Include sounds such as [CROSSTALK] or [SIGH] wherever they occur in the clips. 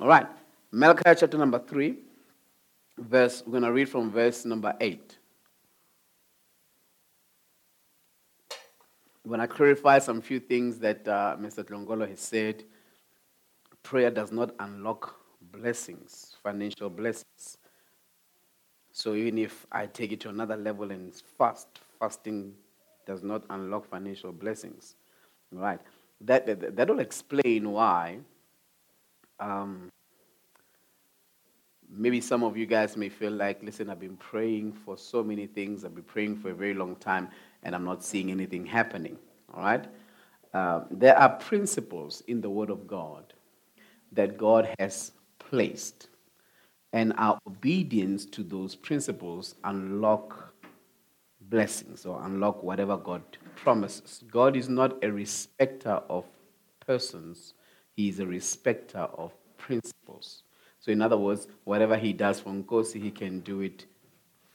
All right. Malachi chapter number 3, verse, we're going to read from verse number 8. When I clarify some few things that uh, Mr. Tlongolo has said, prayer does not unlock blessings, financial blessings. So even if I take it to another level and fast, fasting does not unlock financial blessings. Right? That, that, that will explain why um, maybe some of you guys may feel like, listen, I've been praying for so many things, I've been praying for a very long time, and I'm not seeing anything happening. All right? Uh, there are principles in the Word of God that God has placed, and our obedience to those principles unlock blessings or unlock whatever God promises. God is not a respecter of persons, He is a respecter of principles. So, in other words, whatever He does for Nkosi, He can do it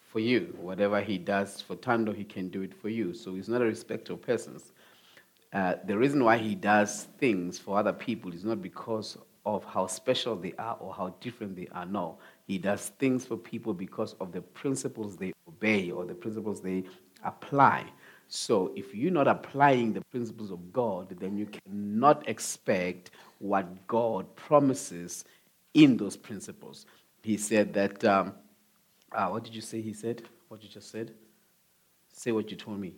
for you. Whatever He does for Tando, He can do it for you. So, He's not a respecter of persons. Uh, the reason why He does things for other people is not because of how special they are or how different they are. No, He does things for people because of the principles they obey or the principles they apply. So if you're not applying the principles of God, then you cannot expect what God promises in those principles. He said that, um, uh, what did you say he said? What you just said? Say what you told me.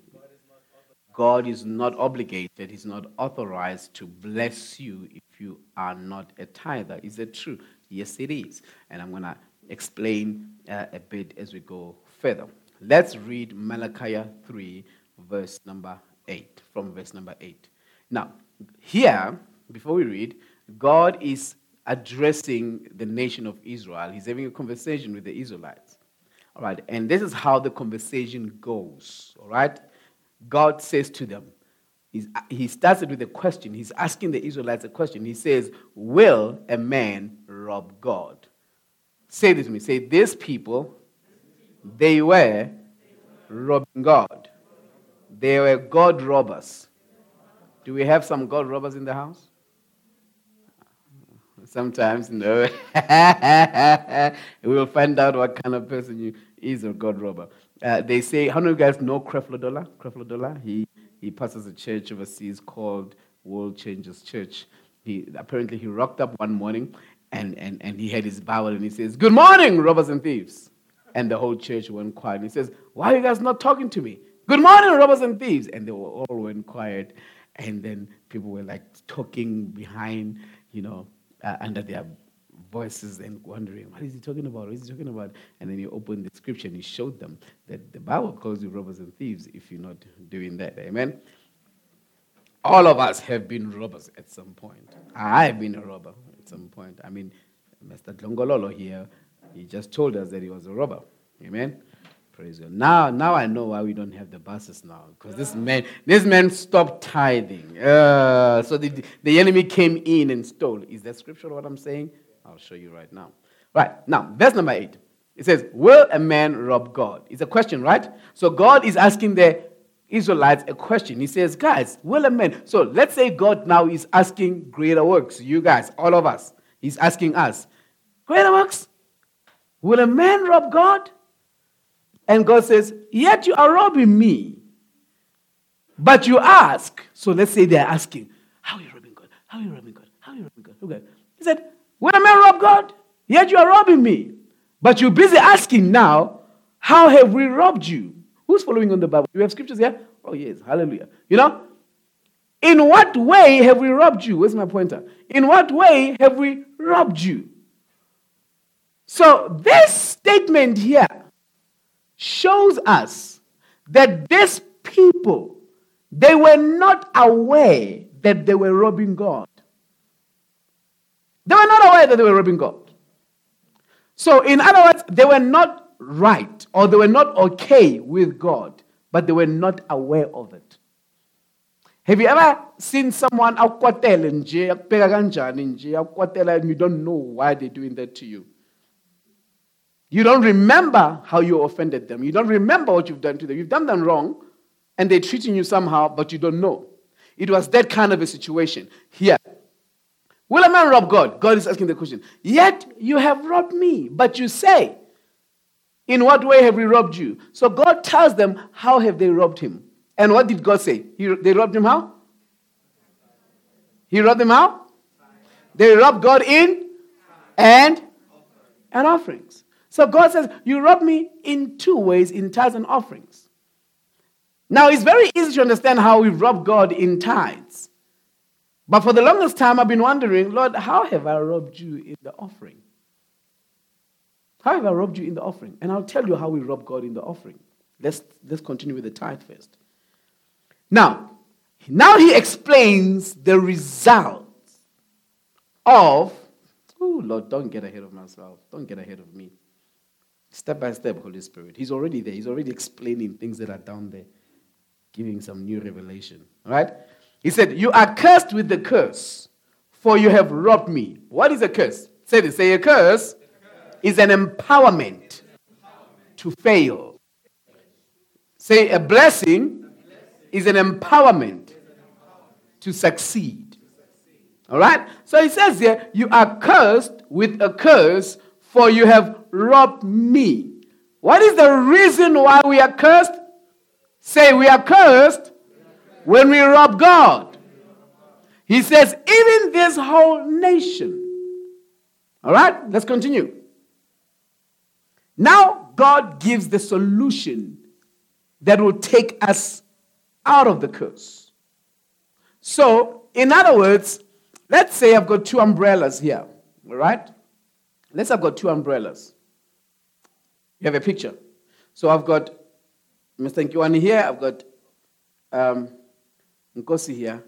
God is not obligated, He's not authorized to bless you if you are not a tither. Is that true? Yes, it is. And I'm going to explain uh, a bit as we go further. Let's read Malachi 3, verse number 8, from verse number 8. Now, here, before we read, God is addressing the nation of Israel. He's having a conversation with the Israelites. All right, and this is how the conversation goes. All right, God says to them, he starts it with a question. He's asking the Israelites a question. He says, Will a man rob God? Say this to me. Say, These people, they were robbing God. They were God robbers. Do we have some God robbers in the house? Sometimes, no. we will find out what kind of person you is a God robber. Uh, they say, how many of you guys know Creflo Dollar? Creflo Dollar? He, he pastors a church overseas called World Changers Church. He, apparently, he rocked up one morning and, and, and he had his Bible and he says, Good morning, robbers and thieves. And the whole church went quiet. And he says, Why are you guys not talking to me? Good morning, robbers and thieves. And they all went quiet. And then people were like talking behind, you know, uh, under their voices and wondering, what is he talking about? What is he talking about? And then you open the scripture and you showed them that the Bible calls you robbers and thieves if you're not doing that. Amen? All of us have been robbers at some point. I've been a robber at some point. I mean, Mr. Tlongololo here, he just told us that he was a robber. Amen? Praise God. Now, now I know why we don't have the buses now. Because this man, this man stopped tithing. Uh, so the, the enemy came in and stole. Is that scripture what I'm saying? I'll show you right now. Right. Now, verse number eight. It says, Will a man rob God? It's a question, right? So God is asking the Israelites a question. He says, Guys, will a man? So let's say God now is asking greater works. You guys, all of us. He's asking us, Greater works? Will a man rob God? And God says, Yet you are robbing me. But you ask, so let's say they're asking, How are you robbing God? How are you robbing God? How are you robbing God? Okay. He said, When a man rob God, yet you are robbing me. But you're busy asking now, How have we robbed you? Who's following on the Bible? You have scriptures here? Oh, yes. Hallelujah. You know? In what way have we robbed you? Where's my pointer? In what way have we robbed you? So, this statement here shows us that these people they were not aware that they were robbing God. They were not aware that they were robbing God. So, in other words, they were not right or they were not okay with God, but they were not aware of it. Have you ever seen someone and you don't know why they're doing that to you? You don't remember how you offended them. You don't remember what you've done to them. You've done them wrong, and they're treating you somehow, but you don't know. It was that kind of a situation. Here, Will a man rob God? God is asking the question. Yet you have robbed me. But you say, In what way have we robbed you? So God tells them, How have they robbed him? And what did God say? He, they robbed him how? He robbed them how? They robbed God in and and offerings. So God says, You rob me in two ways, in tithes and offerings. Now, it's very easy to understand how we rob God in tithes. But for the longest time, I've been wondering, Lord, how have I robbed you in the offering? How have I robbed you in the offering? And I'll tell you how we rob God in the offering. Let's, let's continue with the tithe first. Now, now he explains the results of, oh Lord, don't get ahead of myself. Don't get ahead of me. Step by step, Holy Spirit. He's already there. He's already explaining things that are down there, giving some new revelation. All right? He said, You are cursed with the curse, for you have robbed me. What is a curse? Say this. Say a curse is an empowerment to fail. Say a blessing is an empowerment to succeed. All right? So he says here, You are cursed with a curse, for you have robbed me. What is the reason why we are cursed? Say, we are cursed when we rob God. He says, even this whole nation. All right, let's continue. Now, God gives the solution that will take us out of the curse. So, in other words, let's say I've got two umbrellas here, all right? Let's I've got two umbrellas. You have a picture. So I've got Mr. Nkiwani here, I've got um, Nkosi here.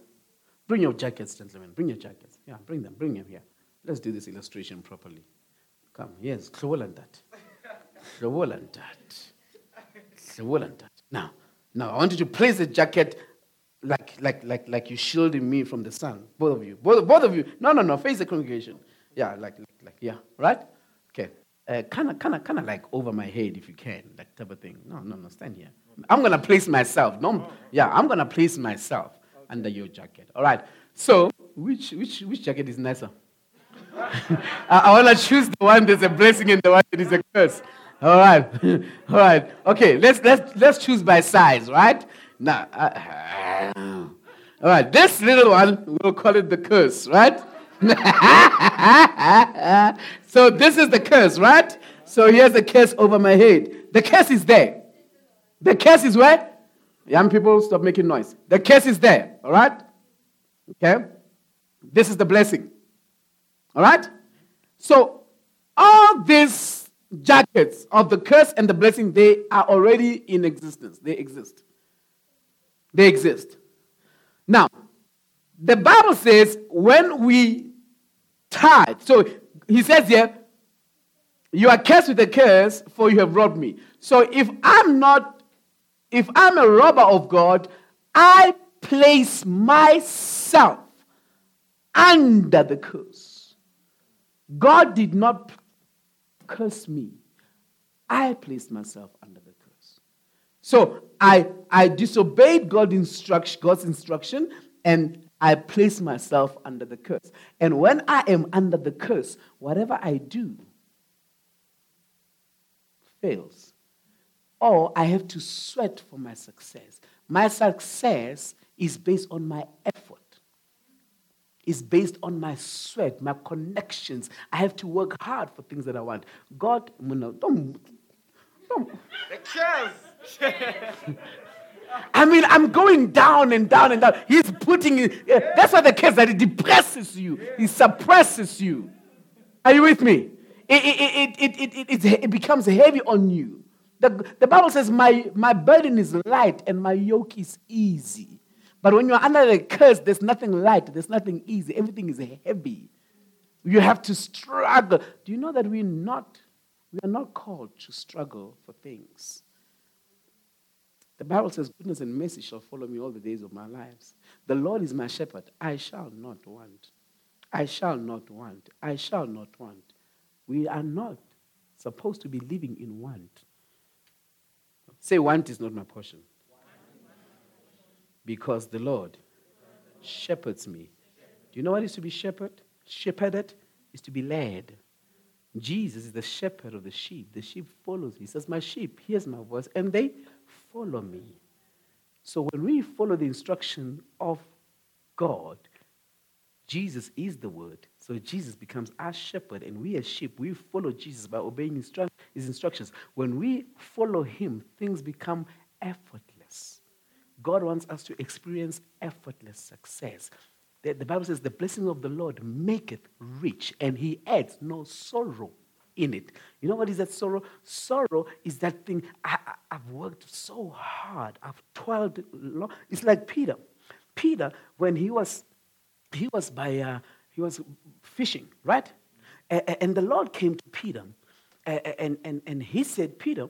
Bring your jackets, gentlemen. Bring your jackets. Yeah, bring them. Bring them here. Let's do this illustration properly. Come. Yes, that. Now, now I want you to place the jacket like, like, like, like you're shielding me from the sun. Both of you. Both, both of you. No, no, no. Face the congregation. Yeah, like, like, like yeah. Right? Okay kind of, kind of, kind of like over my head if you can, that type of thing. No, no, no, stand here. I'm gonna place myself. No, yeah, I'm gonna place myself under your jacket. All right. So, which which which jacket is nicer? [LAUGHS] I, I wanna choose the one that's a blessing and the one that is a curse. All right, [LAUGHS] all right. Okay, let's let's let's choose by size, right? Now, uh, all right. This little one, we'll call it the curse, right? [LAUGHS] so this is the curse, right? So here's the curse over my head. The curse is there. The curse is where? Young people, stop making noise. The curse is there, all right? Okay? This is the blessing. All right? So all these jackets of the curse and the blessing, they are already in existence. They exist. They exist. Now, the Bible says when we tithe. So he says here, you are cursed with a curse, for you have robbed me. So if I'm not, if I'm a robber of God, I place myself under the curse. God did not curse me. I placed myself under the curse. So I, I disobeyed God's instruction, God's instruction and I place myself under the curse. And when I am under the curse, whatever I do fails. Or I have to sweat for my success. My success is based on my effort. It's based on my sweat, my connections. I have to work hard for things that I want. God, no, don't, don't. The curse. [LAUGHS] I mean, I'm going down and down and down. He's putting it. Eh, that's why the case that it depresses you, it suppresses you. Are you with me? It, it, it, it, it, it, it becomes heavy on you. The, the Bible says, my, my burden is light and my yoke is easy. But when you're under the curse, there's nothing light, there's nothing easy. Everything is heavy. You have to struggle. Do you know that we're not, we are not called to struggle for things? The Bible says, Goodness and mercy shall follow me all the days of my lives. The Lord is my shepherd. I shall not want. I shall not want. I shall not want. We are not supposed to be living in want. Say, want is not my portion. Because the Lord shepherds me. Do you know what is to be shepherd? shepherded is to be led. Jesus is the shepherd of the sheep. The sheep follows me. He says, My sheep hears my voice and they follow me. So when we follow the instruction of God, Jesus is the word. So Jesus becomes our shepherd, and we as sheep, we follow Jesus by obeying his instructions. When we follow him, things become effortless. God wants us to experience effortless success. The, the Bible says, The blessing of the Lord maketh rich, and he adds no sorrow in it. You know what is that sorrow? Sorrow is that thing I, have worked so hard, I've toiled long. It's like Peter. Peter, when he was he was by uh, he was fishing, right? And the Lord came to Peter, and, and, and he said, Peter,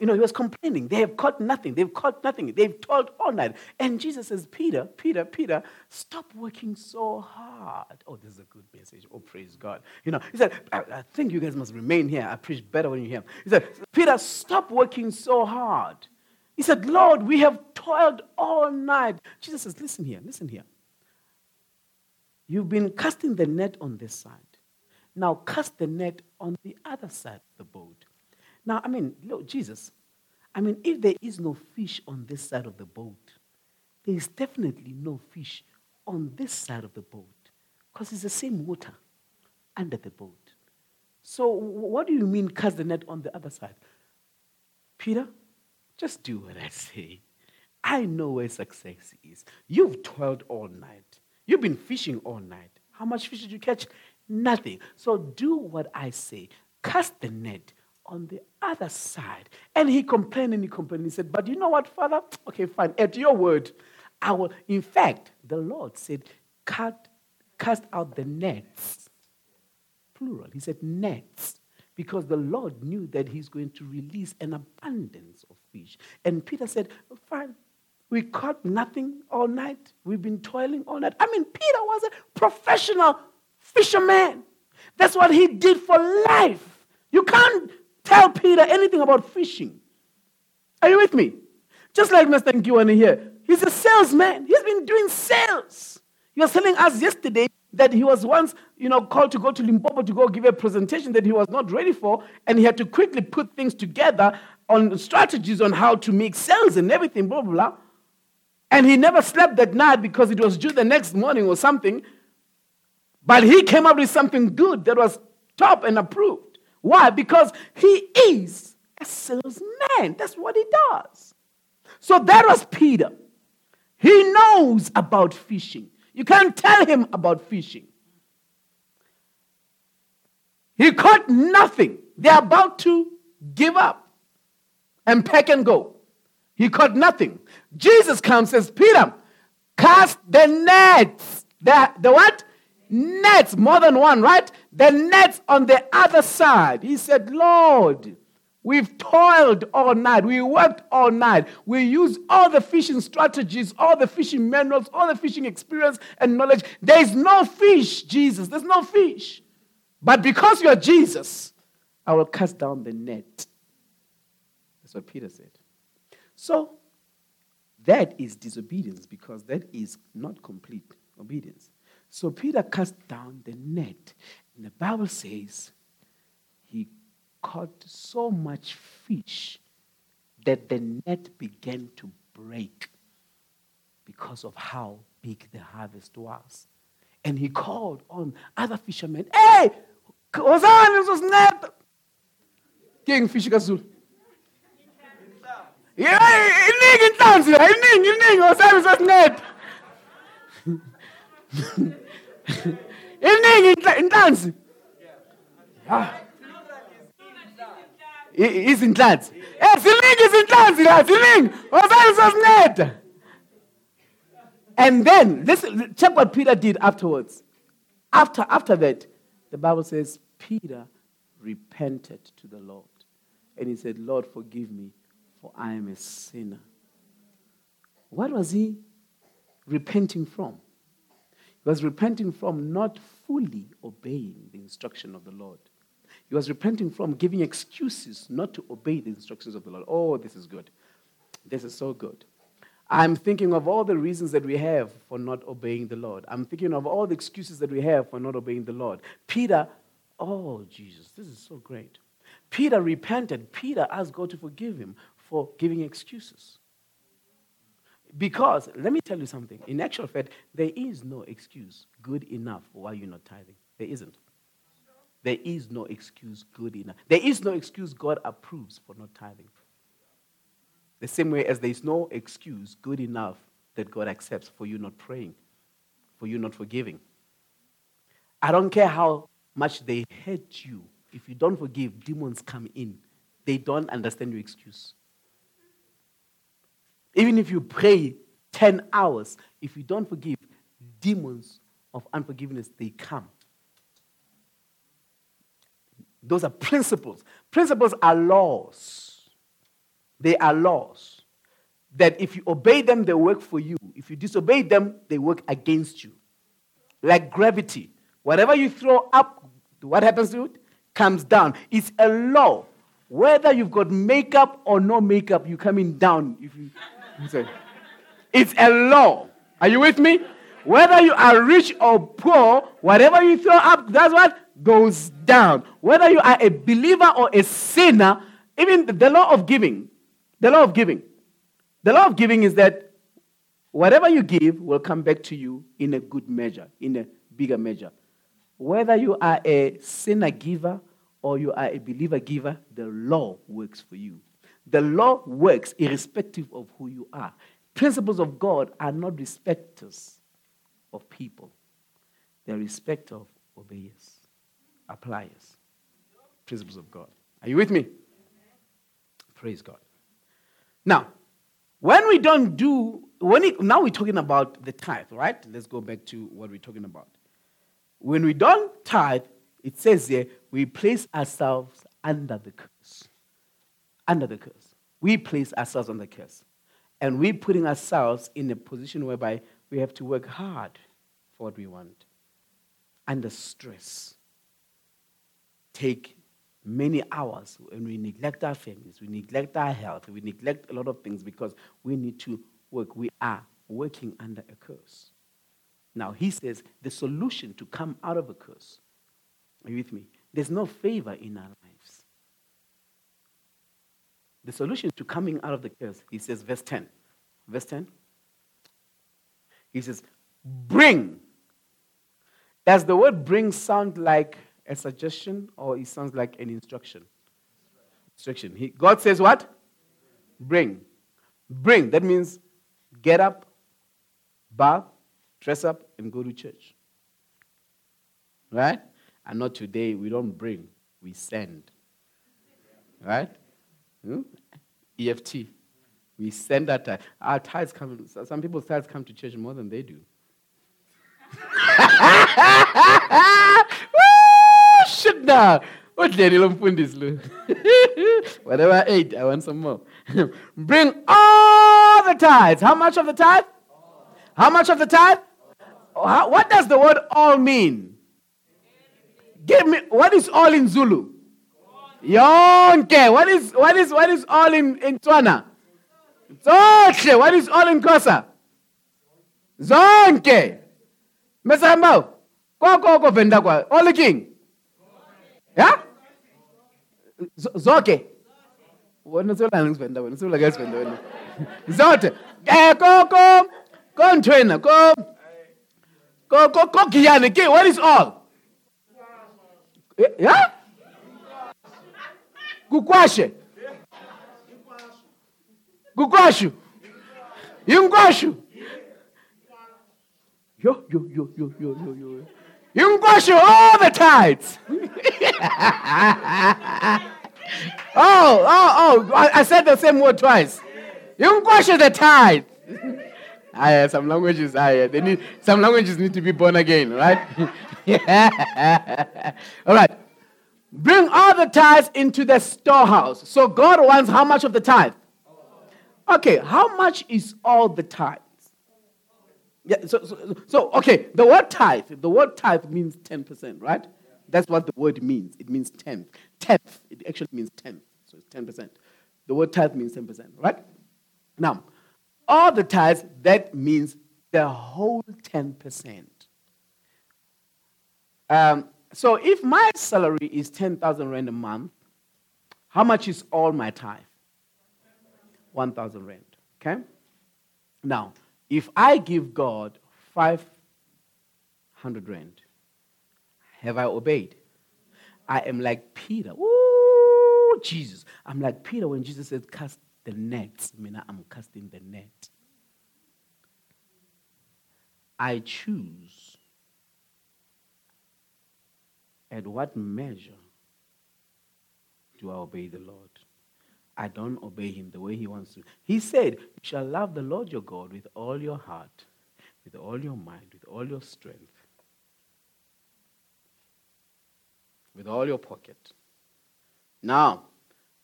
you know, he was complaining. They have caught nothing. They've caught nothing. They've toiled all night. And Jesus says, Peter, Peter, Peter, stop working so hard. Oh, this is a good message. Oh, praise God. You know, he said, I, I think you guys must remain here. I preach better when you hear him. He said, Peter, stop working so hard. He said, Lord, we have toiled all night. Jesus says, listen here, listen here. You've been casting the net on this side. Now cast the net on the other side of the boat. Now, I mean, look, Jesus, I mean, if there is no fish on this side of the boat, there is definitely no fish on this side of the boat because it's the same water under the boat. So, what do you mean cast the net on the other side? Peter, just do what I say. I know where success is. You've toiled all night. You've been fishing all night. How much fish did you catch? Nothing. So do what I say. Cast the net on the other side. And he complained and he complained. He said, But you know what, Father? [TSK] Okay, fine. At your word, I will. In fact, the Lord said, Cut, Cast out the nets. Plural. He said, Nets. Because the Lord knew that he's going to release an abundance of fish. And Peter said, Fine, we caught nothing all night. We've been toiling all night. I mean, Peter was a professional fisherman. That's what he did for life. You can't tell Peter anything about fishing. Are you with me? Just like Mr. Nkiwane here. He's a salesman. He's been doing sales. He was telling us yesterday that he was once, you know, called to go to Limpopo to go give a presentation that he was not ready for, and he had to quickly put things together on strategies on how to make sales and everything, blah, blah, blah. And he never slept that night because it was due the next morning or something. But he came up with something good that was top and approved. Why? Because he is a salesman. That's what he does. So that was Peter. He knows about fishing. You can't tell him about fishing. He caught nothing. They're about to give up and pack and go. He caught nothing. Jesus comes says, Peter, cast the nets. The, the what? Nets, more than one, right? The nets on the other side. He said, Lord, we've toiled all night. We worked all night. We used all the fishing strategies, all the fishing manuals, all the fishing experience and knowledge. There is no fish, Jesus. There's no fish. But because you are Jesus, I will cast down the net. That's what Peter said. So, that is disobedience because that is not complete obedience. So Peter cast down the net. And the Bible says he caught so much fish that the net began to break because of how big the harvest was. And he called on other fishermen, Hey, Hosanna was net. King Fish Kazul. iningi inhlanzi la iningi iningi osabe sesinceda [LAUGHS] [LAUGHS] iningi inhlanzi. Izinhlanzi. Eh ziningi izinhlanzi la ziningi. Osabe sesinceda and then listen check what Peter did afterwards. After after that the bible says Peter repented to the Lord. And he said Lord forgive me for I am a sinner. What was he repenting from? Was repenting from not fully obeying the instruction of the Lord. He was repenting from giving excuses not to obey the instructions of the Lord. Oh, this is good. This is so good. I'm thinking of all the reasons that we have for not obeying the Lord. I'm thinking of all the excuses that we have for not obeying the Lord. Peter, oh, Jesus, this is so great. Peter repented. Peter asked God to forgive him for giving excuses. Because, let me tell you something. In actual fact, there is no excuse good enough why you're not tithing. There isn't. There is no excuse good enough. There is no excuse God approves for not tithing. The same way as there is no excuse good enough that God accepts for you not praying, for you not forgiving. I don't care how much they hate you. If you don't forgive, demons come in. They don't understand your excuse. Even if you pray 10 hours, if you don't forgive, demons of unforgiveness, they come. Those are principles. Principles are laws. They are laws. That if you obey them, they work for you. If you disobey them, they work against you. Like gravity. Whatever you throw up, what happens to it? Comes down. It's a law. Whether you've got makeup or no makeup, you're coming down. If you it's a law. Are you with me? Whether you are rich or poor, whatever you throw up, that's what goes down. Whether you are a believer or a sinner, even the law of giving, the law of giving, the law of giving is that whatever you give will come back to you in a good measure, in a bigger measure. Whether you are a sinner giver or you are a believer giver, the law works for you. The law works irrespective of who you are. Principles of God are not respecters of people, they're respect of obeyers, appliers. Principles of God. Are you with me? Praise God. Now, when we don't do, when it, now we're talking about the tithe, right? Let's go back to what we're talking about. When we don't tithe, it says here, we place ourselves under the curse under the curse. We place ourselves under the curse. And we're putting ourselves in a position whereby we have to work hard for what we want. Under stress. Take many hours and we neglect our families, we neglect our health, we neglect a lot of things because we need to work. We are working under a curse. Now, he says the solution to come out of a curse, are you with me? There's no favor in our. The solution to coming out of the curse, he says, verse 10. Verse 10. He says, bring. Does the word bring sound like a suggestion or it sounds like an instruction? Instruction. He, God says what? Bring. Bring. That means get up, bath, dress up, and go to church. Right? And not today, we don't bring, we send. Right? Hmm? EFT. We send that tithe. Our tithes come, some people's tithes come to church more than they do. [LAUGHS] Shit now. What Daniel Mfundis [LAUGHS] Whatever I ate, I want some more. [LAUGHS] Bring all the tithes. How much of the tithe? How much of the tithe? How, what does the word all mean? Give me what is all in Zulu? Yonke. What is what is what is all in in Tswana? Zonke. What is all in Xhosa? Zonke. Mesamba. Koko ko venda kwa. All the king. Yeah? Zonke. Wena sola ngisivenda wena sola ngisivenda wena. Zote. Eh koko. Ko ntwena ko ko ko giyane ke what is all? Yeah? Kukwashe kukwashu yinkwashu yo yo yo yo yo yo yo yinkwashu all the tides. [LAUGHS] oh oh oh I said the same word twice yinkwashu the tithe Ah, some languages, ah, yeah, they need, some languages need to be born again, right? yeah. [LAUGHS] All right. Bring all the tithes into the storehouse. So God wants how much of the tithe? Okay, how much is all the tithes? Yeah, so, so, so, okay, the word tithe, the word tithe means 10%, right? That's what the word means. It means tenth. Tenth, it actually means tenth. So it's 10%. The word tithe means 10%, right? Now, all the tithes, that means the whole 10%. Um, so if my salary is 10,000 rand a month, how much is all my tithe? 1,000 rand. Okay? Now, if I give God 500 rand, have I obeyed? I am like Peter. Ooh, Jesus. I'm like Peter when Jesus said, cast the net. I mean, I'm casting the net. I choose at what measure do I obey the Lord? I don't obey him the way he wants to. He said, You shall love the Lord your God with all your heart, with all your mind, with all your strength, with all your pocket. Now,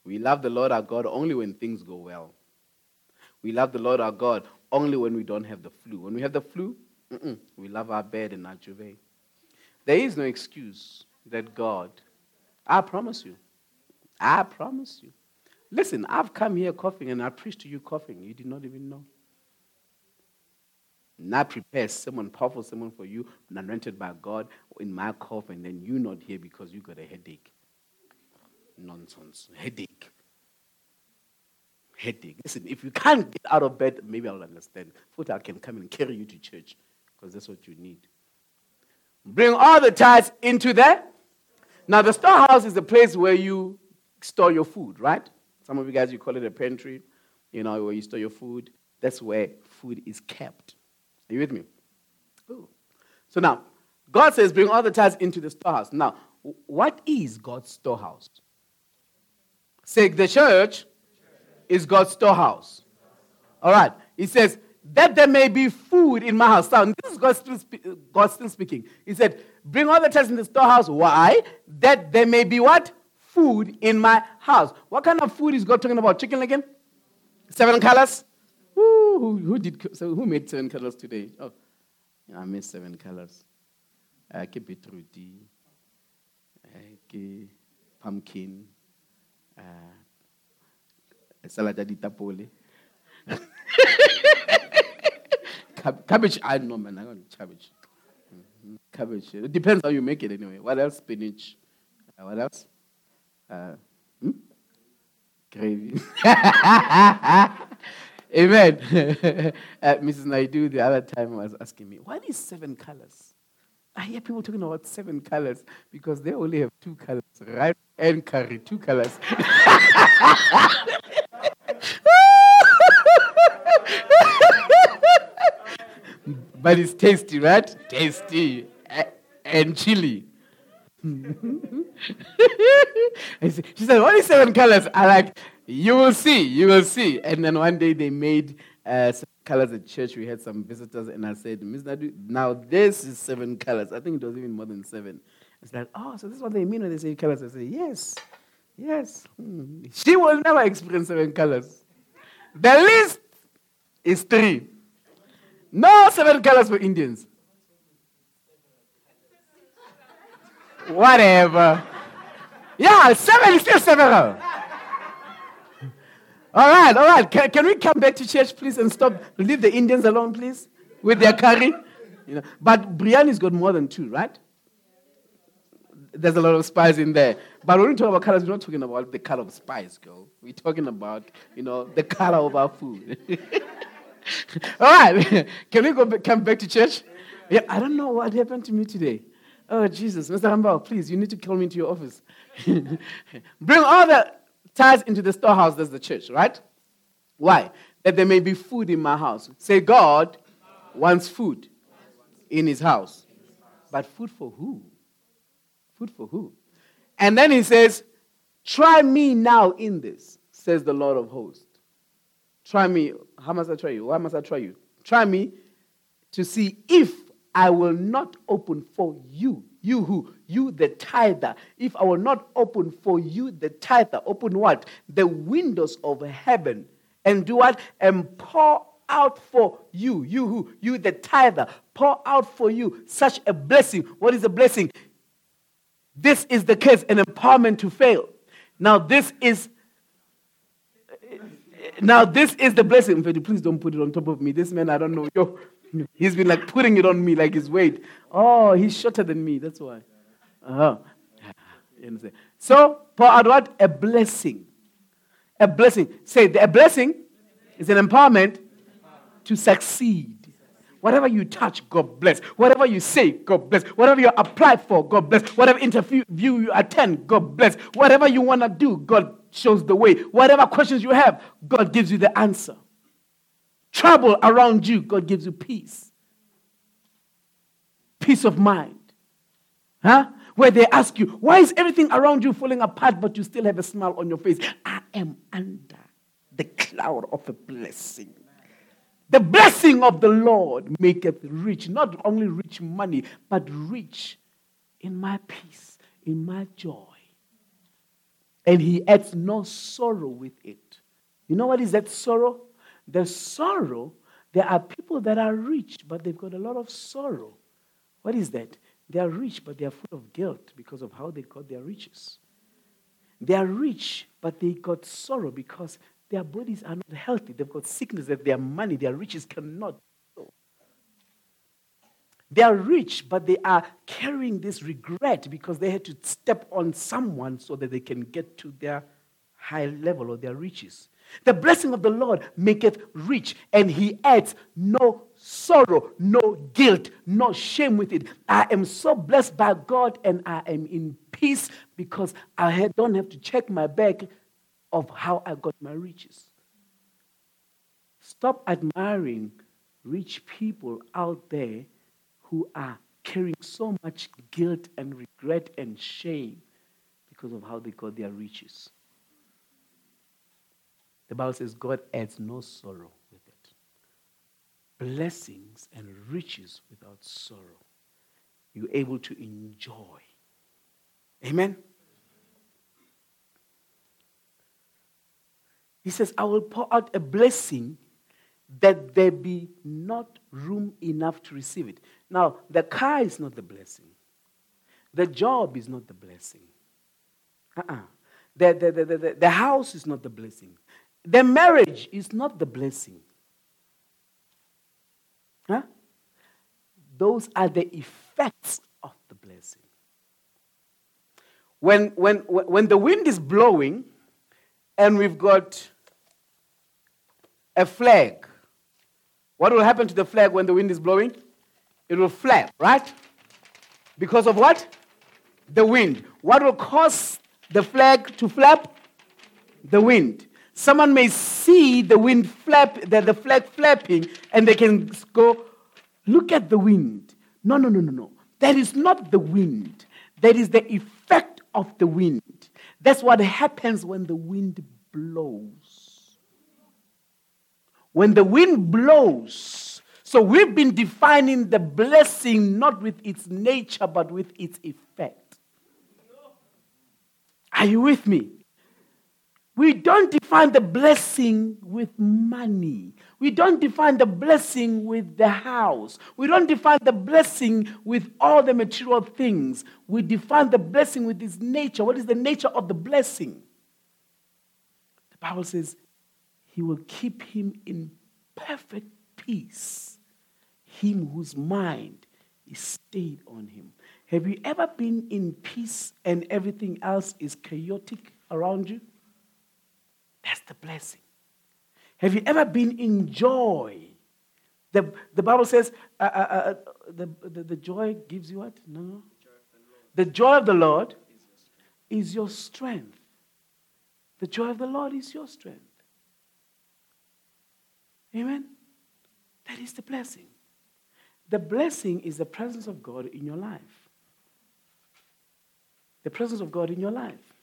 we love the Lord our God only when things go well. We love the Lord our God only when we don't have the flu. When we have the flu, we love our bed and our duvet. There is no excuse that God, I promise you, I promise you. Listen, I've come here coughing and I preached to you coughing. You did not even know. Not prepare someone powerful, someone for you, and anointed by God in my cough, and then you're not here because you got a headache. Nonsense. Headache. Headache. Listen, if you can't get out of bed, maybe I'll understand. Foot, I can come and carry you to church because that's what you need. Bring all the tithes into there. Now, the storehouse is the place where you store your food, right? Some of you guys, you call it a pantry, you know, where you store your food. That's where food is kept. Are you with me? Ooh. So now, God says, bring all the tithes into the storehouse. Now, what is God's storehouse? Say, the church is God's storehouse. All right. He says, that there may be food in my house. Now, this is God still, God still speaking. He said, Bring all the tithes in the storehouse. Why? That there may be what? Food in my house. What kind of food is God talking about? Chicken again? Seven colors? Who, who, who did, so who made seven colors today? Oh, I made seven colors. Uh, beetroot, uh, pumpkin, uh, salad di tapole. [LAUGHS] cabbage, I know, man. I got cabbage. Cabbage. It depends how you make it anyway. What else? Spinach. Uh, what else? Uh, hmm? Gravy. [LAUGHS] Amen. [LAUGHS] uh, Mrs. Naidu, the other time, was asking me, what is seven colors? I hear people talking about seven colors because they only have two colors, right? And curry, two colors. [LAUGHS] but it's tasty, right? Tasty and chili. [LAUGHS] she said, What is seven colors? I like, you will see, you will see. And then one day they made uh, seven colors at church. We had some visitors, and I said, Miss Naidu, now this is seven colors. I think it was even more than seven. It's like, oh, so this is what they mean when they say colors. I say, yes, yes. Hmm. She will never experience seven colors. The least is three. No seven colors for Indians. Whatever. Yeah, seven is still several. All right, all right. Can, can we come back to church, please, and stop? Leave the Indians alone, please, with their curry. You know, but biryani's got more than two, right? There's a lot of spice in there. But when we talk about colors, we're not talking about the color of spice, girl. We're talking about, you know, the color of our food. [LAUGHS] [LAUGHS] All right. [LAUGHS] Can we go back, come back to church? Yeah, I don't know what happened to me today. Oh, Jesus. Mr. Hambao, please, you need to call me into your office. [LAUGHS] Bring all the tithes into the storehouse, that's the church, right? Why? That there may be food in my house. Say, God wants food in his house. But food for who? Food for who? And then he says, Try me now in this, says the Lord of hosts. Try me. How must I try you? Why must I try you? Try me to see if I will not open for you. You who? You the tither. If I will not open for you the tither, open what? The windows of heaven. And do what? And pour out for you. You who? You the tither. Pour out for you such a blessing. What is a blessing? This is the case, an empowerment to fail. Now, this is now this is the blessing. Please don't put it on top of me. This man, I don't know. Yo, he's been like putting it on me like his weight. Oh, he's shorter than me. That's why. Uh-huh. So, Paul had what? A blessing. A blessing. Say, a blessing is an empowerment to succeed. Whatever you touch, God bless. Whatever you say, God bless. Whatever you apply for, God bless. Whatever interview you attend, God bless. Whatever you want to do, God shows the way. Whatever questions you have, God gives you the answer. Trouble around you, God gives you peace. Peace of mind. Huh? Where they ask you, why is everything around you falling apart, but you still have a smile on your face? I am under the cloud of a blessing. The blessing of the Lord maketh rich, not only rich money, but rich in my peace, in my joy. And he adds no sorrow with it. You know what is that sorrow? The sorrow, there are people that are rich, but they've got a lot of sorrow. What is that? They are rich, but they are full of guilt because of how they got their riches. They are rich, but they got sorrow because their bodies are not healthy. They've got sickness that their money, their riches cannot. They are rich, but they are carrying this regret because they had to step on someone so that they can get to their high level or their riches. The blessing of the Lord maketh rich, and he adds no sorrow, no guilt, no shame with it. I am so blessed by God, and I am in peace because I don't have to check my bag of how I got my riches. Stop admiring rich people out there who are carrying so much guilt and regret and shame because of how they got their riches. The Bible says God adds no sorrow with it. Blessings and riches without sorrow. You're able to enjoy. Amen? He says, I will pour out a blessing that there be not room enough to receive it. Now, the car is not the blessing. The job is not the blessing. Uh-uh. The, the, the, the, the house is not the blessing. The marriage is not the blessing. Huh? Those are the effects of the blessing. When, when, when the wind is blowing and we've got a flag. What will happen to the flag when the wind is blowing? It will flap, right? Because of what? The wind. What will cause the flag to flap? The wind. Someone may see the wind flap, the, the flag flapping, and they can go, look at the wind. No, no, no, no, no. That is not the wind. That is the effect of the wind. That's what happens when the wind blows when the wind blows. So we've been defining the blessing not with its nature, but with its effect. Are you with me? We don't define the blessing with money. We don't define the blessing with the house. We don't define the blessing with all the material things. We define the blessing with its nature. What is the nature of the blessing? The Bible says, he will keep him in perfect peace, him whose mind is stayed on him. Have you ever been in peace and everything else is chaotic around you? That's the blessing. Have you ever been in joy? The, the Bible says uh, uh, uh, the, the, the, joy gives you what? No. The joy of the Lord is your strength. The joy of the Lord is your strength. Amen? That is the blessing. The blessing is the presence of God in your life. The presence of God in your life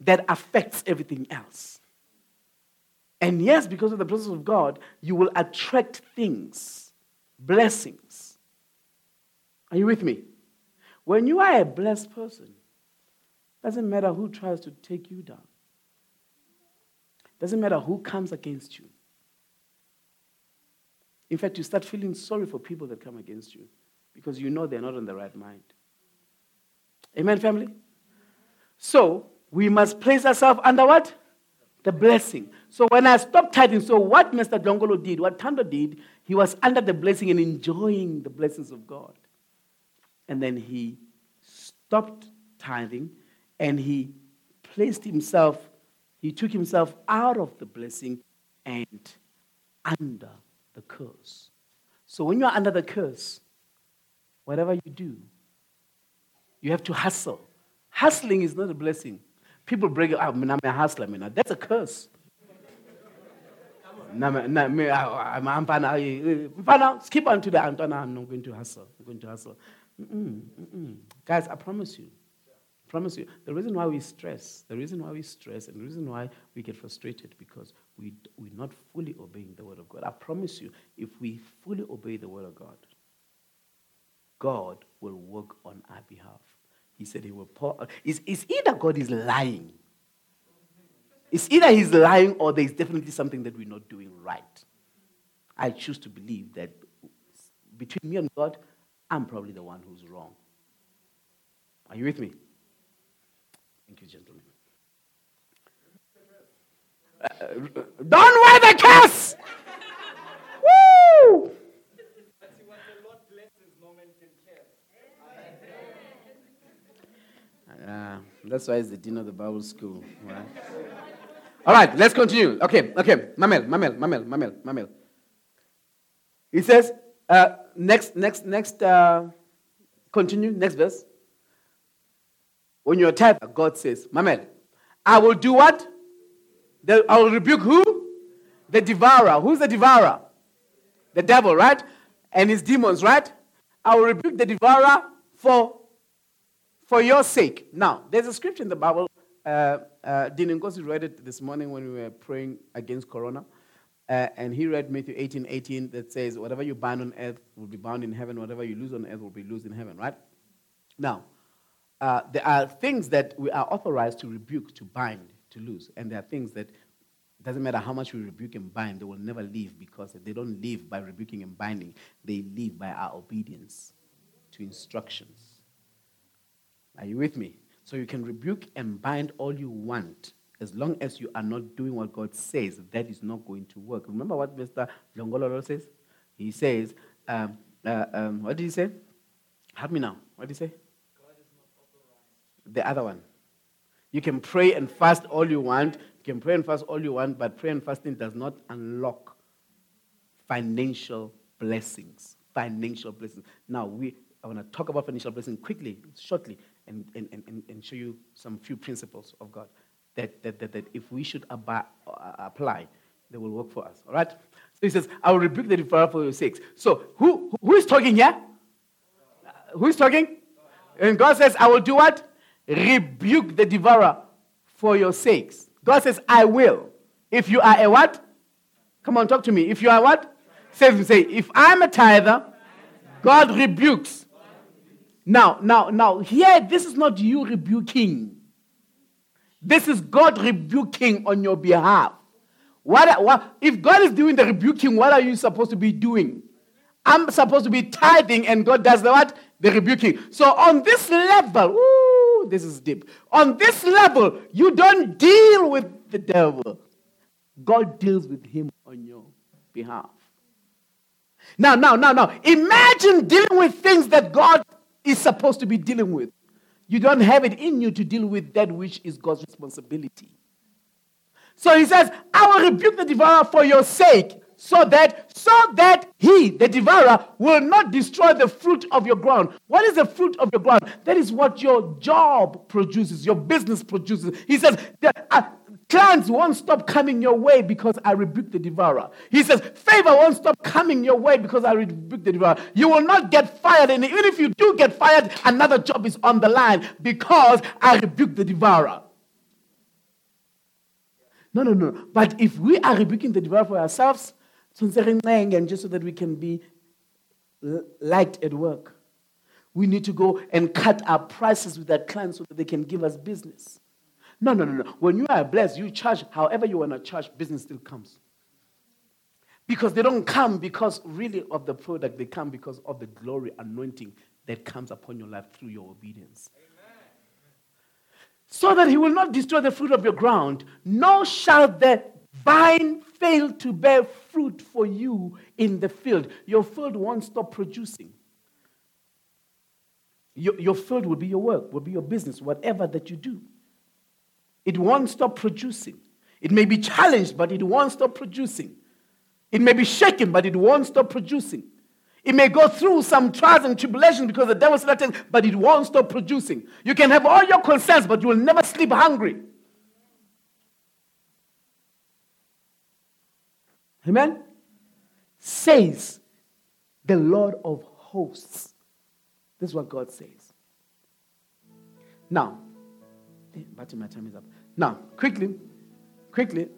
that affects everything else. And yes, because of the presence of God, you will attract things, blessings. Are you with me? When you are a blessed person, doesn't matter who tries to take you down. Doesn't matter who comes against you. In fact, you start feeling sorry for people that come against you because you know they're not in the right mind. Amen, family? So, we must place ourselves under what? The blessing. So when I stopped tithing, so what Mr. Dongolo did, what Tando did, he was under the blessing and enjoying the blessings of God. And then he stopped tithing and he placed himself, he took himself out of the blessing and under the curse. So when you're under the curse, whatever you do, you have to hustle. Hustling is not a blessing. People break it out. I'm a hustler. That's a curse. Skip on to the Antona. I'm not going to hustle. I'm going to hustle. Mm-mm, mm-mm. Guys, I promise you. Promise you. The reason why we stress, the reason why we stress, and the reason why we get frustrated because we, we're not fully obeying the word of God. I promise you, if we fully obey the word of God, God will work on our behalf. He said he will pour. It's, it's either God is lying. It's either he's lying or there's definitely something that we're not doing right. I choose to believe that between me and God, I'm probably the one who's wrong. Are you with me? Thank you, gentlemen. Uh, don't wear the curse! [LAUGHS] Woo! Uh, that's why it's the dean of the Bible school. Right? All right, let's continue. Okay, okay. Mamel, Mamel, Mamel, Mamel, Mamel. He says, uh, next, next, next, uh, continue, next verse. When you're tired, God says, Mamel, I will do what? The, I will rebuke who? The devourer. Who's the devourer? The devil, right? And his demons, right? I will rebuke the devourer for for your sake. Now, there's a scripture in the Bible. Uh, uh, Dean Nkosi read it this morning when we were praying against Corona. Uh, and he read Matthew 18 18 that says, Whatever you bind on earth will be bound in heaven, whatever you lose on earth will be loosed in heaven, right? Now, uh, there are things that we are authorized to rebuke, to bind, to lose. And there are things that doesn't matter how much we rebuke and bind, they will never leave because they don't live by rebuking and binding. They live by our obedience to instructions. Are you with me? So you can rebuke and bind all you want. As long as you are not doing what God says, that is not going to work. Remember what Mr. Longolo says? He says, um, uh, um, what did he say? Help me now. What did he say? The other one. You can pray and fast all you want. You can pray and fast all you want, but prayer and fasting does not unlock financial blessings. Financial blessings. Now, we, I want to talk about financial blessings quickly, shortly and, and, and, and show you some few principles of God that, that, that, that if we should ab- uh, apply, they will work for us. All right? So he says, I will rebuke the devourer for your sakes. So who, who is talking here? Uh, who is talking? And God says, I will do what? Rebuke the devourer for your sakes. God says, I will. If you are a what? Come on, talk to me. If you are what? Say, say, if I'm a tither, God rebukes now, now, now, here, this is not you rebuking. This is God rebuking on your behalf. What, what, if God is doing the rebuking, what are you supposed to be doing? I'm supposed to be tithing, and God does the what? The rebuking. So on this level, ooh, this is deep. On this level, you don't deal with the devil. God deals with him on your behalf. Now, now, now, now, imagine dealing with things that God is supposed to be dealing with. You don't have it in you to deal with that which is God's responsibility. So he says, I will rebuke the devourer for your sake, so that so that he, the devourer, will not destroy the fruit of your ground. What is the fruit of your ground? That is what your job produces, your business produces. He says, uh, Clients won't stop coming your way because I rebuke the devourer. He says, favor won't stop coming your way because I rebuke the devourer. You will not get fired. And even if you do get fired, another job is on the line because I rebuke the devourer. No, no, no. But if we are rebuking the devourer for ourselves, just so that we can be liked at work, we need to go and cut our prices with our clients so that they can give us business. No, no, no, no. When you are blessed, you charge however you want to charge, business still comes. Because they don't come because really of the product, they come because of the glory, anointing that comes upon your life through your obedience. Amen. so that he will not destroy the fruit of your ground, nor shall the vine fail to bear fruit for you in the field. Your field won't stop producing. Your, your field will be your work, will be your business, whatever that you do. It won't stop producing. It may be challenged, but it won't stop producing. It may be shaken, but it won't stop producing. It may go through some trials and tribulations because the devil's attacking, but it won't stop producing. You can have all your concerns, but you will never sleep hungry. Amen? Says the Lord of hosts. This is what God says. Now, but my time is up. Now, quickly, quickly.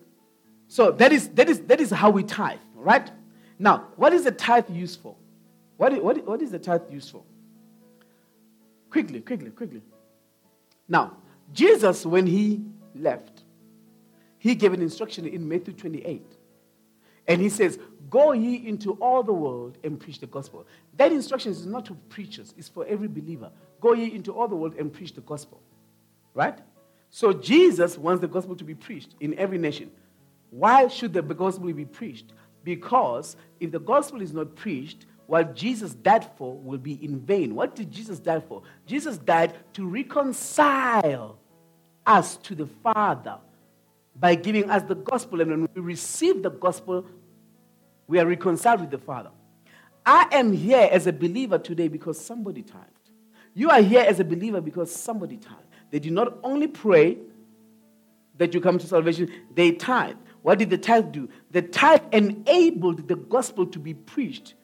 So that is that is that is how we tithe, right? Now, what is the tithe used for? What what, what is the tithe used for? Quickly, quickly, quickly. Now, Jesus, when he left, he gave an instruction in Matthew 28. And he says, Go ye into all the world and preach the gospel. That instruction is not to preachers, it's for every believer. Go ye into all the world and preach the gospel. Right? So Jesus wants the gospel to be preached in every nation. Why should the gospel be preached? Because if the gospel is not preached, what Jesus died for will be in vain. What did Jesus die for? Jesus died to reconcile us to the Father by giving us the gospel. And when we receive the gospel, we are reconciled with the Father. I am here as a believer today because somebody tithed. You are here as a believer because somebody tithed. They did not only pray that you come to salvation, they tithe. What did the tithe do? The tithe enabled the gospel to be preached.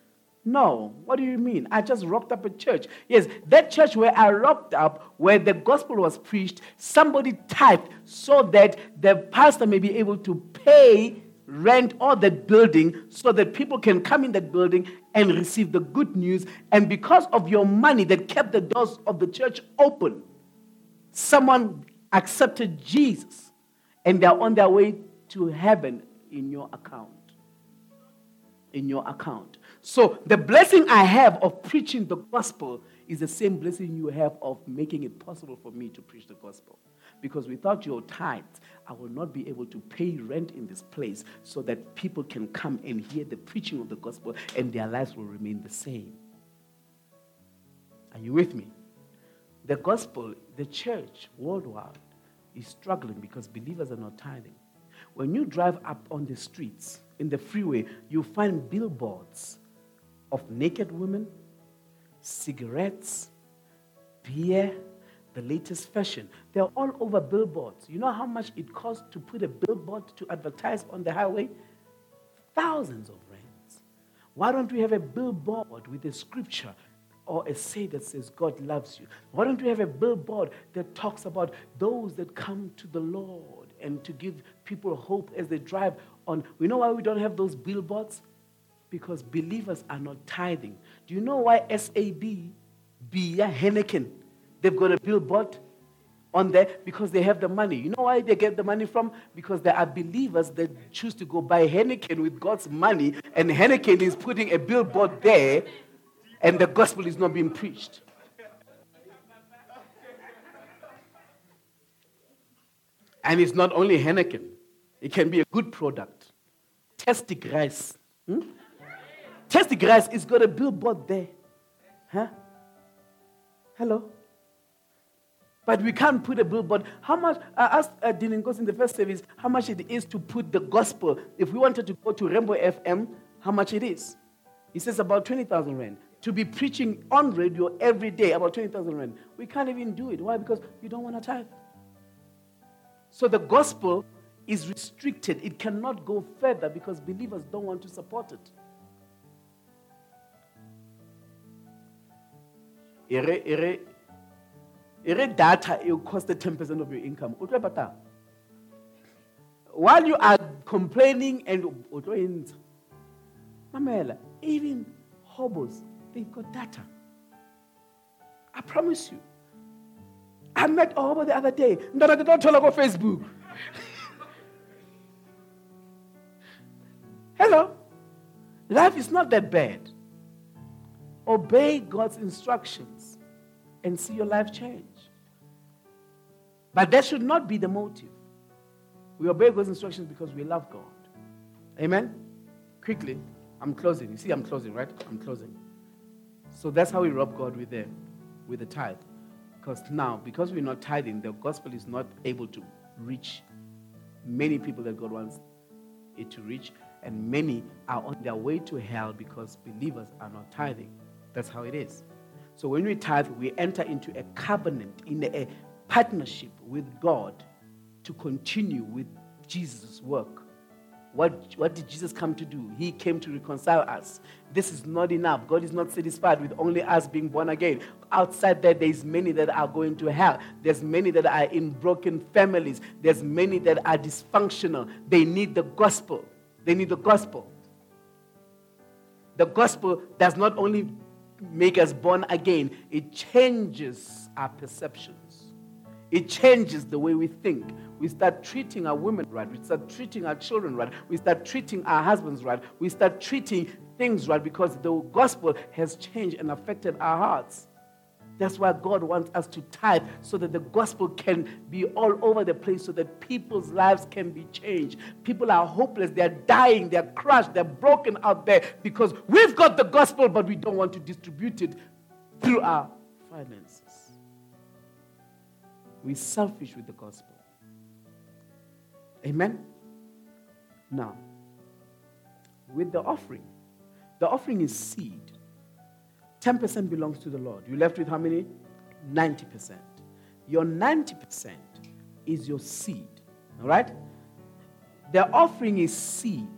No. What do you mean? I just rocked up a church. Yes, that church where I rocked up, where the gospel was preached, somebody typed so that the pastor may be able to pay rent or that building so that people can come in that building and receive the good news. And because of your money that kept the doors of the church open, someone accepted Jesus and they're on their way to heaven in your account. In your account. So the blessing I have of preaching the gospel is the same blessing you have of making it possible for me to preach the gospel. Because without your tithes, I will not be able to pay rent in this place so that people can come and hear the preaching of the gospel and their lives will remain the same. Are you with me? The gospel, the church worldwide is struggling because believers are not tithing. When you drive up on the streets, in the freeway, you find billboards of naked women, cigarettes, beer, the latest fashion. They're all over billboards. You know how much it costs to put a billboard to advertise on the highway? Thousands of rands. Why don't we have a billboard with a scripture or a say that says God loves you? Why don't we have a billboard that talks about those that come to the Lord and to give people hope as they drive on? We know why we don't have those billboards? Because believers are not tithing. Do you know why SAB, Bia, Heineken, they've got a billboard on there? Because they have the money. You know why they get the money from? Because there are believers that choose to go buy Heineken with God's money, and Heineken is putting a billboard there, and the gospel is not being preached. And it's not only Heineken, it can be a good product. Tastic rice. Hmm? Tasty grass. It's got a billboard there. Huh? Hello? But we can't put a billboard. How much, I asked uh, Dylan in the first service, how much it is to put the gospel. If we wanted to go to Rainbow FM, how much it is? He says about 20,000 Rand. To be preaching on radio every day, about 20,000 Rand. We can't even do it. Why? Because you don't want to tithe. So the gospel is restricted. It cannot go further because believers don't want to support it. Ere data it cost 10% of your income while you are complaining and mamela even hobos they've got data. I promise you. I met a hobo the other day. No ke tlo thola ko facebook. [LAUGHS] Hello? Life is not that bad. Obey god's instructions and see your life change. But that should not be the motive. We obey God's instructions because we love God. Amen? Quickly, I'm closing. You see, I'm closing, right? I'm closing. So that's how we rob God with the, with the tithe. Because now, because we're not tithing, the gospel is not able to reach many people that God wants it to reach, and many are on their way to hell because believers are not tithing. That's how it is. So when we tithe, we enter into a covenant, in a partnership with God to continue with Jesus' work. What, what did Jesus come to do? He came to reconcile us. This is not enough. God is not satisfied with only us being born again. Outside that, there's many that are going to hell. There's many that are in broken families. There's many that are dysfunctional. They need the gospel. They need the gospel. The gospel does not only make us born again, it changes our perceptions. It changes the way we think. We start treating our women right. We start treating our children right. We start treating our husbands right. We start treating things right because the gospel has changed and affected our hearts. That's why God wants us to tithe so that the gospel can be all over the place so that people's lives can be changed. People are hopeless, they're dying, they're crushed, they're broken out there because we've got the gospel, but we don't want to distribute it through our finances. We're selfish with the gospel. Amen? Now, with the offering, the offering is seed. 10% belongs to the Lord. You left with how many? 90%. Your 90% is your seed. All right? The offering is seed.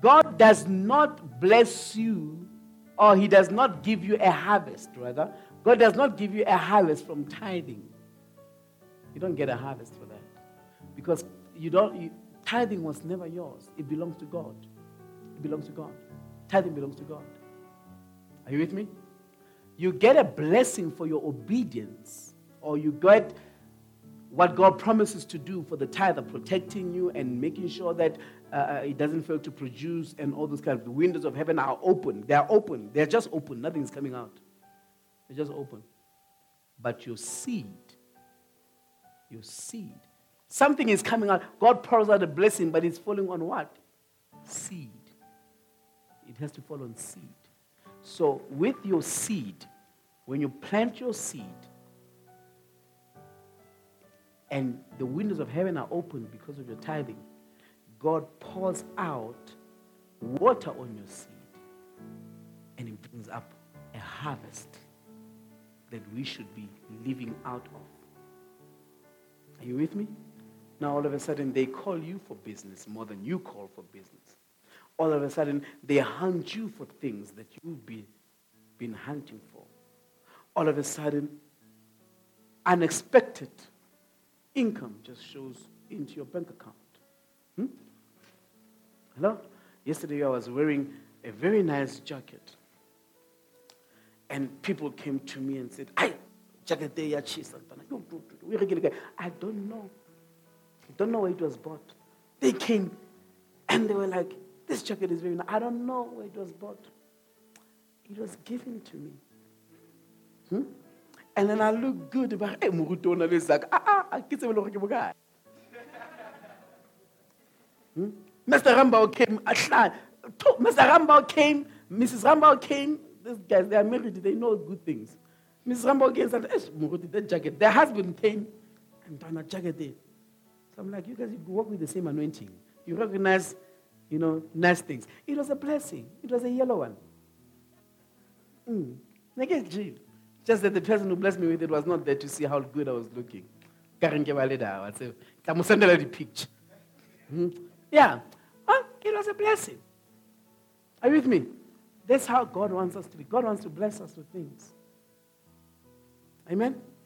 God does not bless you or He does not give you a harvest, rather. God does not give you a harvest from tithing. You don't get a harvest for that. Because you don't, you, tithing was never yours. It belongs to God. It belongs to God. Tithing belongs to God. Are you with me? You get a blessing for your obedience, or you get what God promises to do for the tithe, protecting you and making sure that uh, uh, it doesn't fail to produce, and all those kind of the windows of heaven are open. They are open. They are just open. Nothing is coming out. They're just open. But your seed, your seed, something is coming out. God pours out a blessing, but it's falling on what? Seed. It has to fall on seed. So, with your seed, when you plant your seed, and the windows of heaven are open because of your tithing, God pours out water on your seed and it brings up a harvest that we should be living out of. Are you with me? Now, all of a sudden, they call you for business more than you call for business all of a sudden they hunt you for things that you've been, been hunting for. All of a sudden, unexpected income just shows into your bank account. Hmm? Hello? Yesterday I was wearing a very nice jacket. And people came to me and said, I jacket there. I don't know. I don't know where it was bought. They came and they were like, this jacket is very nice. I don't know where it was bought. It was given to me. Hmm? And then I look good. But hey, Murutona ah, ah, guy. Hmm? Mr. Rambau came. Mr. Rambau came. Mrs. Rambau came. These guys, they are married. They know good things. Mrs. Rambau came and said, Muruti, that jacket. Their husband came and done a jacket there. So I'm like, you guys you work with the same anointing. You recognize you know, nice things. It was a blessing. It was a yellow one. Mm. Just that the person who blessed me with it was not there to see how good I was looking. the picture. Mm. Yeah. Well, it was a blessing. Are you with me? That's how God wants us to be. God wants to bless us with things. Amen?